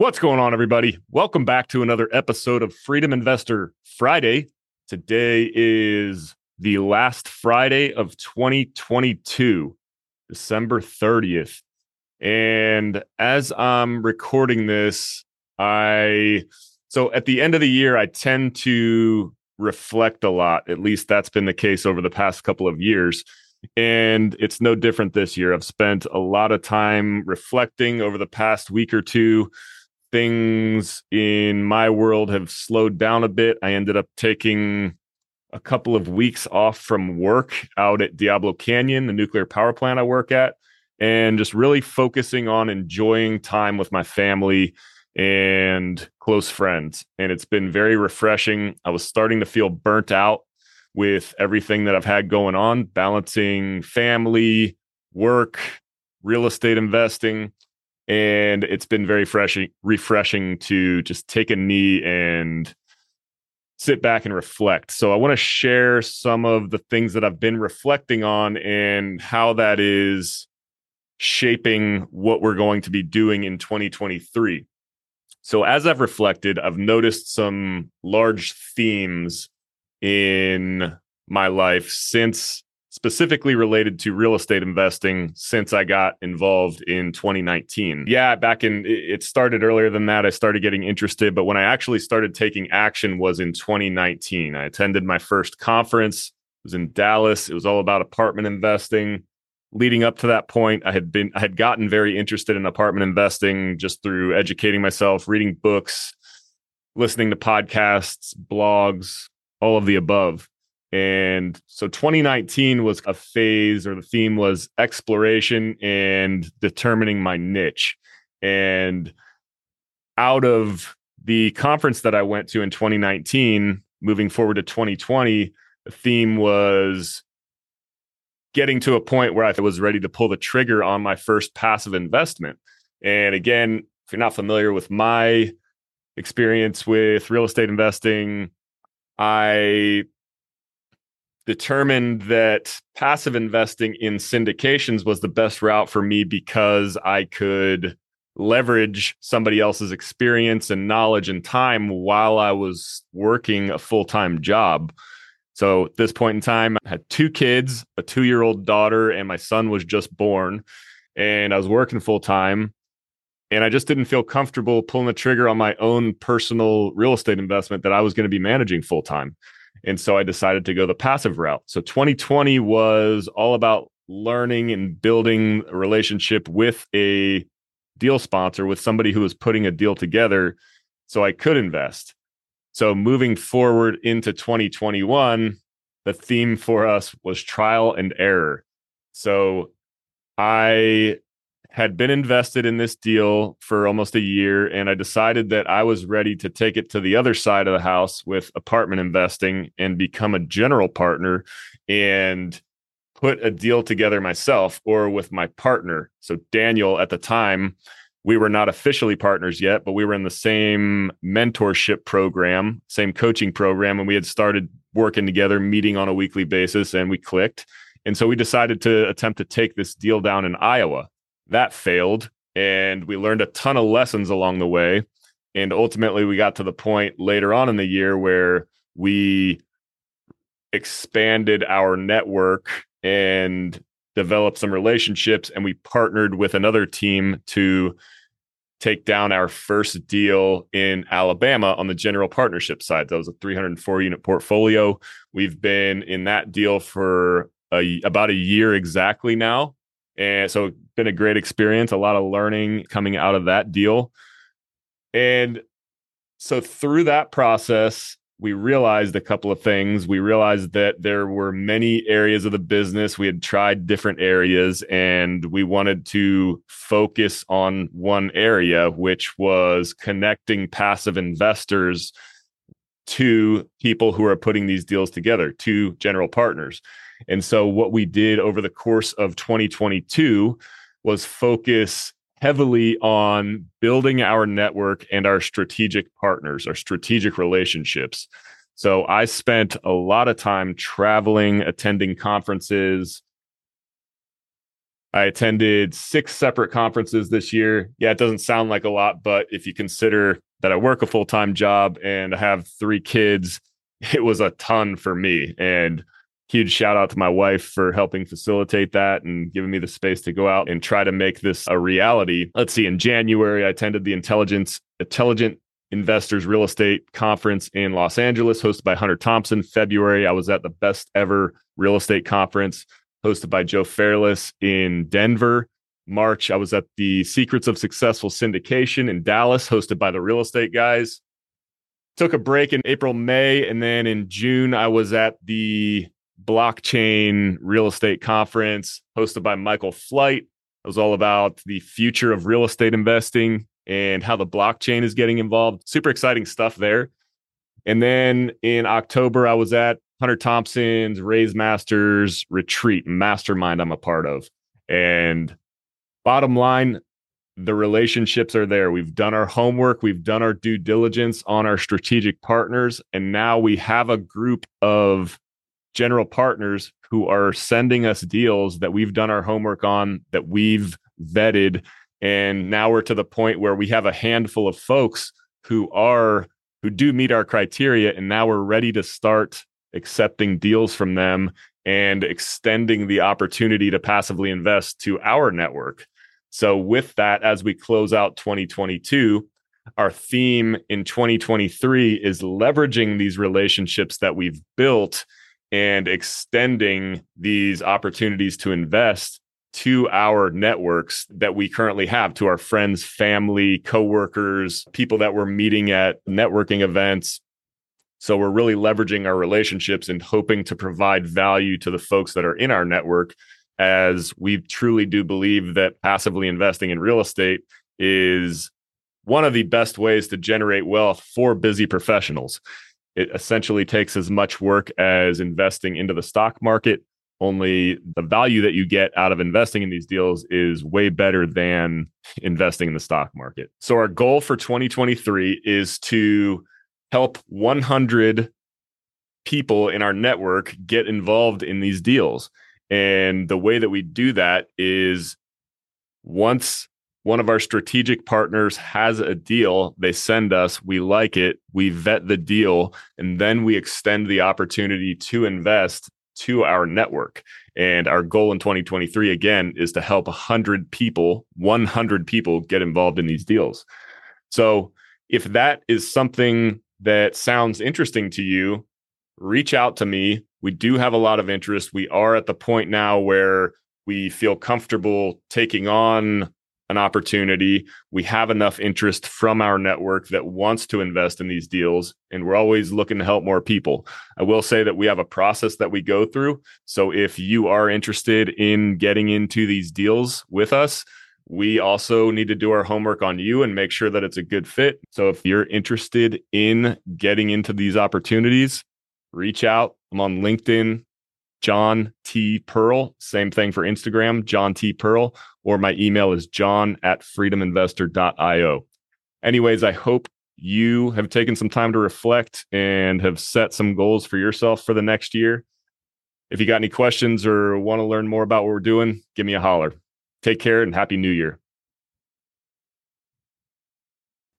What's going on, everybody? Welcome back to another episode of Freedom Investor Friday. Today is the last Friday of 2022, December 30th. And as I'm recording this, I so at the end of the year, I tend to reflect a lot. At least that's been the case over the past couple of years. And it's no different this year. I've spent a lot of time reflecting over the past week or two. Things in my world have slowed down a bit. I ended up taking a couple of weeks off from work out at Diablo Canyon, the nuclear power plant I work at, and just really focusing on enjoying time with my family and close friends. And it's been very refreshing. I was starting to feel burnt out with everything that I've had going on, balancing family, work, real estate investing. And it's been very fresh, refreshing to just take a knee and sit back and reflect. So I want to share some of the things that I've been reflecting on and how that is shaping what we're going to be doing in 2023. So as I've reflected, I've noticed some large themes in my life since specifically related to real estate investing since I got involved in 2019. Yeah, back in it started earlier than that. I started getting interested, but when I actually started taking action was in 2019. I attended my first conference. It was in Dallas. It was all about apartment investing. Leading up to that point, I had been I had gotten very interested in apartment investing just through educating myself, reading books, listening to podcasts, blogs, all of the above. And so 2019 was a phase or the theme was exploration and determining my niche. And out of the conference that I went to in 2019, moving forward to 2020, the theme was getting to a point where I was ready to pull the trigger on my first passive investment. And again, if you're not familiar with my experience with real estate investing, I determined that passive investing in syndications was the best route for me because I could leverage somebody else's experience and knowledge and time while I was working a full time job. So at this point in time, I had two kids, a two year old daughter, and my son was just born. And I was working full time and I just didn't feel comfortable pulling the trigger on my own personal real estate investment that I was going to be managing full time. And so I decided to go the passive route. So 2020 was all about learning and building a relationship with a deal sponsor, with somebody who was putting a deal together so I could invest. So moving forward into 2021, the theme for us was trial and error. So I had been invested in this deal for almost a year and I decided that I was ready to take it to the other side of the house with apartment investing and become a general partner and put a deal together myself or with my partner. So Daniel at the time we were not officially partners yet, but we were in the same mentorship program, same coaching program and we had started working together, meeting on a weekly basis and we clicked. And so we decided to attempt to take this deal down in Iowa that failed and we learned a ton of lessons along the way and ultimately we got to the point later on in the year where we expanded our network and developed some relationships and we partnered with another team to take down our first deal in Alabama on the general partnership side. That was a 304 unit portfolio. We've been in that deal for a, about a year exactly now. And so been a great experience, a lot of learning coming out of that deal. And so through that process, we realized a couple of things. We realized that there were many areas of the business. We had tried different areas and we wanted to focus on one area, which was connecting passive investors to people who are putting these deals together, to general partners. And so, what we did over the course of 2022 was focus heavily on building our network and our strategic partners, our strategic relationships. So I spent a lot of time traveling, attending conferences, I attended six separate conferences this year. Yeah, it doesn't sound like a lot, but if you consider that I work a full time job and I have three kids, it was a ton for me. And huge shout out to my wife for helping facilitate that and giving me the space to go out and try to make this a reality. Let's see, in January, I attended the Intelligence Intelligent Investors Real Estate Conference in Los Angeles, hosted by Hunter Thompson. February, I was at the best ever real estate conference hosted by Joe Fairless in Denver. March, I was at the Secrets of Successful Syndication in Dallas, hosted by the real estate guys. Took a break in April, May, and then in June, I was at the blockchain real estate conference hosted by Michael Flight. It was all about the future of real estate investing and how the blockchain is getting involved. Super exciting stuff there. And then in October, I was at Hunter Thompson's Raise Masters retreat mastermind I'm a part of. And bottom line, the relationships are there. We've done our homework, we've done our due diligence on our strategic partners, and now we have a group of general partners who are sending us deals that we've done our homework on, that we've vetted. And now we're to the point where we have a handful of folks who are who do meet our criteria and now we're ready to start accepting deals from them and extending the opportunity to passively invest to our network. So, with that, as we close out 2022, our theme in 2023 is leveraging these relationships that we've built and extending these opportunities to invest to our networks that we currently have to our friends, family, coworkers, people that we're meeting at networking events, so we're really leveraging our relationships and hoping to provide value to the folks that are in our network as we truly do believe that passively investing in real estate is one of the best ways to generate wealth for busy professionals. It essentially takes as much work as investing into the stock market, only the value that you get out of investing in these deals is way better than investing in the stock market. So, our goal for 2023 is to help 100 people in our network get involved in these deals. And the way that we do that is once one of our strategic partners has a deal, they send us, we like it, we vet the deal, and then we extend the opportunity to invest to our network. And our goal in 2023, again, is to help 100 people, 100 people get involved in these deals. So if that is something that sounds interesting to you, reach out to me. We do have a lot of interest. We are at the point now where we feel comfortable taking on an opportunity. We have enough interest from our network that wants to invest in these deals, and we're always looking to help more people. I will say that we have a process that we go through. So if you are interested in getting into these deals with us, we also need to do our homework on you and make sure that it's a good fit. So if you're interested in getting into these opportunities, reach out. I'm on LinkedIn, John T. Pearl. Same thing for Instagram, John T. Pearl, or my email is john at freedominvestor.io. Anyways, I hope you have taken some time to reflect and have set some goals for yourself for the next year. If you got any questions or want to learn more about what we're doing, give me a holler. Take care and happy new year.